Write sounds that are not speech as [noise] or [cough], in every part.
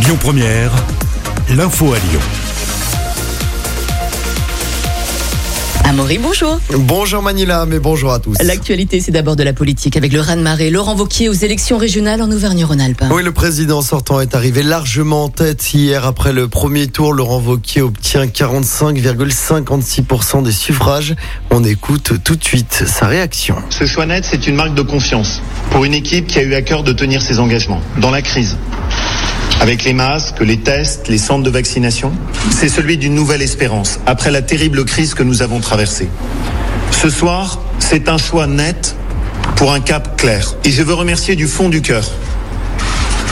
Lyon Première, l'info à Lyon. Amaury, bonjour. Bonjour Manila, mais bonjour à tous. L'actualité, c'est d'abord de la politique avec le raz-de-marée. Laurent Vauquier aux élections régionales en Auvergne-Rhône-Alpes. Oui, le président sortant est arrivé largement en tête hier après le premier tour. Laurent Vauquier obtient 45,56% des suffrages. On écoute tout de suite sa réaction. Ce choix net, c'est une marque de confiance pour une équipe qui a eu à cœur de tenir ses engagements dans la crise. Avec les masques, les tests, les centres de vaccination, c'est celui d'une nouvelle espérance après la terrible crise que nous avons traversée. Ce soir, c'est un choix net pour un cap clair. Et je veux remercier du fond du cœur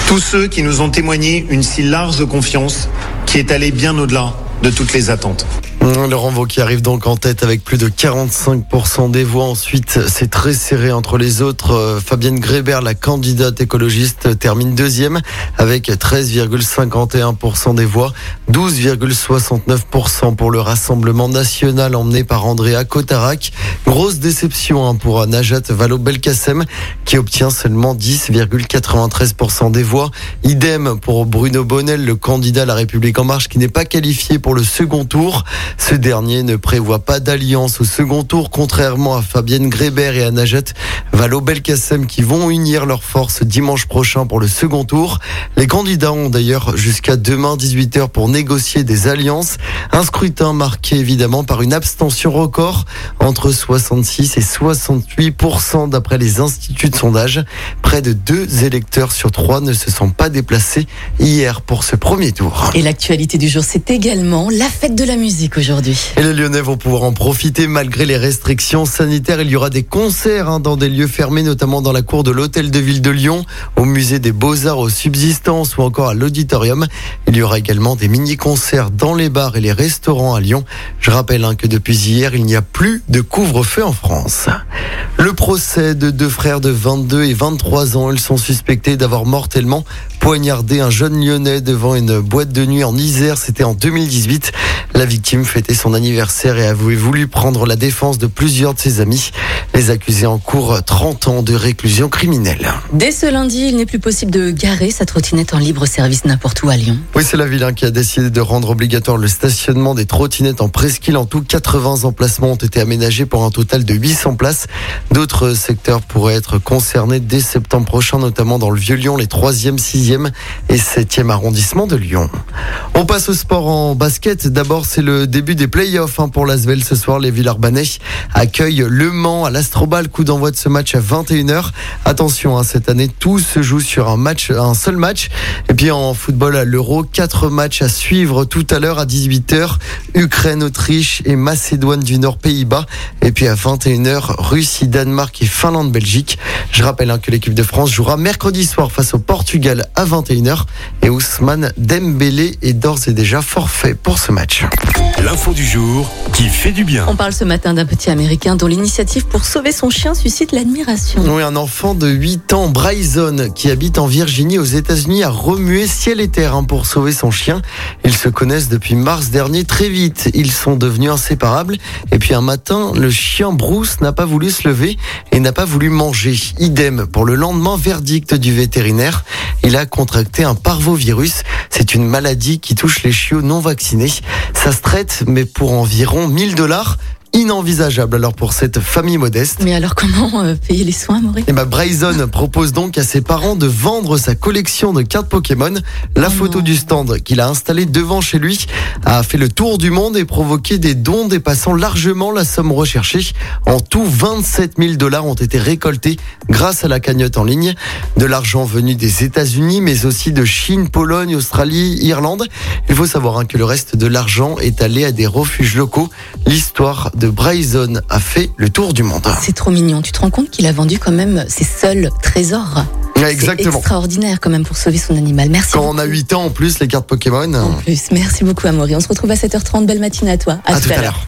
tous ceux qui nous ont témoigné une si large confiance qui est allée bien au-delà de toutes les attentes. Laurent Wauquiez arrive donc en tête avec plus de 45% des voix. Ensuite, c'est très serré entre les autres. Euh, Fabienne Grébert, la candidate écologiste, termine deuxième avec 13,51% des voix. 12,69% pour le Rassemblement national emmené par Andrea Cotarac. Grosse déception hein, pour Najat Vallaud-Belkacem qui obtient seulement 10,93% des voix. Idem pour Bruno Bonnel, le candidat à la République en marche qui n'est pas qualifié pour le second tour. Ce dernier ne prévoit pas d'alliance au second tour, contrairement à Fabienne Grébert et à Najat Vallaud-Belkacem qui vont unir leurs forces dimanche prochain pour le second tour. Les candidats ont d'ailleurs jusqu'à demain 18h pour négocier des alliances. Un scrutin marqué évidemment par une abstention record entre 66 et 68% d'après les instituts de sondage. Près de deux électeurs sur trois ne se sont pas déplacés hier pour ce premier tour. Et l'actualité du jour, c'est également la fête de la musique aujourd'hui. Et les Lyonnais vont pouvoir en profiter malgré les restrictions sanitaires. Il y aura des concerts hein, dans des lieux fermés, notamment dans la cour de l'Hôtel de Ville de Lyon, au musée des Beaux-Arts aux Subsistances ou encore à l'Auditorium. Il y aura également des mini-concerts dans les bars et les restaurants à Lyon. Je rappelle hein, que depuis hier, il n'y a plus de couvre-feu en France. Le procès de deux frères de 22 et 23 ans, ils sont suspectés d'avoir mortellement poignardé un jeune lyonnais devant une boîte de nuit en Isère. C'était en 2018. La victime fêtait son anniversaire et avouait voulu prendre la défense de plusieurs de ses amis. Les accusés en cours 30 ans de réclusion criminelle. Dès ce lundi, il n'est plus possible de garer sa trottinette en libre service n'importe où à Lyon. Oui, c'est la ville hein, qui a décidé de rendre obligatoire le stationnement des trottinettes en presqu'île. En tout, 80 emplacements ont été aménagés pour un total de 800 places. D'autres secteurs pourraient être concernés dès septembre prochain, notamment dans le Vieux-Lyon, les 3e, 6e et 7e arrondissements de Lyon. On passe au sport en basket. D'abord, c'est le début des playoffs hein, pour l'Asvel. Ce soir, les Villarbanais accueillent Le Mans à l'Astrobal. Coup d'envoi de ce match à 21h. Attention, hein, cette année, tout se joue sur un match, un seul match. Et puis en football à l'Euro, quatre matchs à suivre tout à l'heure à 18h. Ukraine, Autriche et Macédoine du Nord, Pays-Bas. Et puis à 21h, Russie, Danemark et Finlande, Belgique. Je rappelle hein, que l'équipe de France jouera mercredi soir face au Portugal à 21h. Et Ousmane Dembélé est d'ores et déjà forfait pour ce match. L'info du jour qui fait du bien. On parle ce matin d'un petit Américain dont l'initiative pour sauver son chien suscite l'admiration. Oui, un enfant de 8 ans, Bryson, qui habite en Virginie aux États-Unis, a remué ciel et terre hein, pour sauver son chien. Ils se connaissent depuis mars dernier très vite. Ils sont devenus inséparables. Et puis un matin, le chien Bruce n'a pas voulu se lever et n'a pas voulu manger. Idem pour le lendemain, verdict du vétérinaire. Il a contracté un parvovirus. C'est une maladie qui touche les chiots non vaccinés. Ça se traite, mais pour environ 1000 dollars inenvisageable alors pour cette famille modeste. Mais alors comment euh, payer les soins, Maurice Et bah Bryson [laughs] propose donc à ses parents de vendre sa collection de cartes Pokémon. La Oh photo non. du stand qu'il a installé devant chez lui a fait le tour du monde et provoqué des dons dépassant largement la somme recherchée. En tout, 27 000 dollars ont été récoltés grâce à la cagnotte en ligne. De l'argent venu des États-Unis, mais aussi de Chine, Pologne, Australie, Irlande. Il faut savoir hein, que le reste de l'argent est allé à des refuges locaux. L'histoire de Bryson a fait le tour du monde. C'est trop mignon. Tu te rends compte qu'il a vendu quand même ses seuls trésors? Ouais, C'est exactement. extraordinaire quand même pour sauver son animal. Merci. Quand on a 8 ans en plus, les cartes Pokémon. En plus, merci beaucoup Amaury. On se retrouve à 7h30. Belle matinée à toi. À tout à l'heure.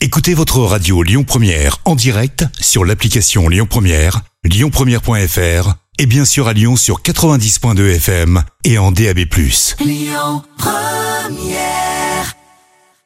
Écoutez votre radio Lyon Première en direct sur l'application Lyon Première, lyonpremière.fr et bien sûr à Lyon sur 90.2 FM et en DAB+.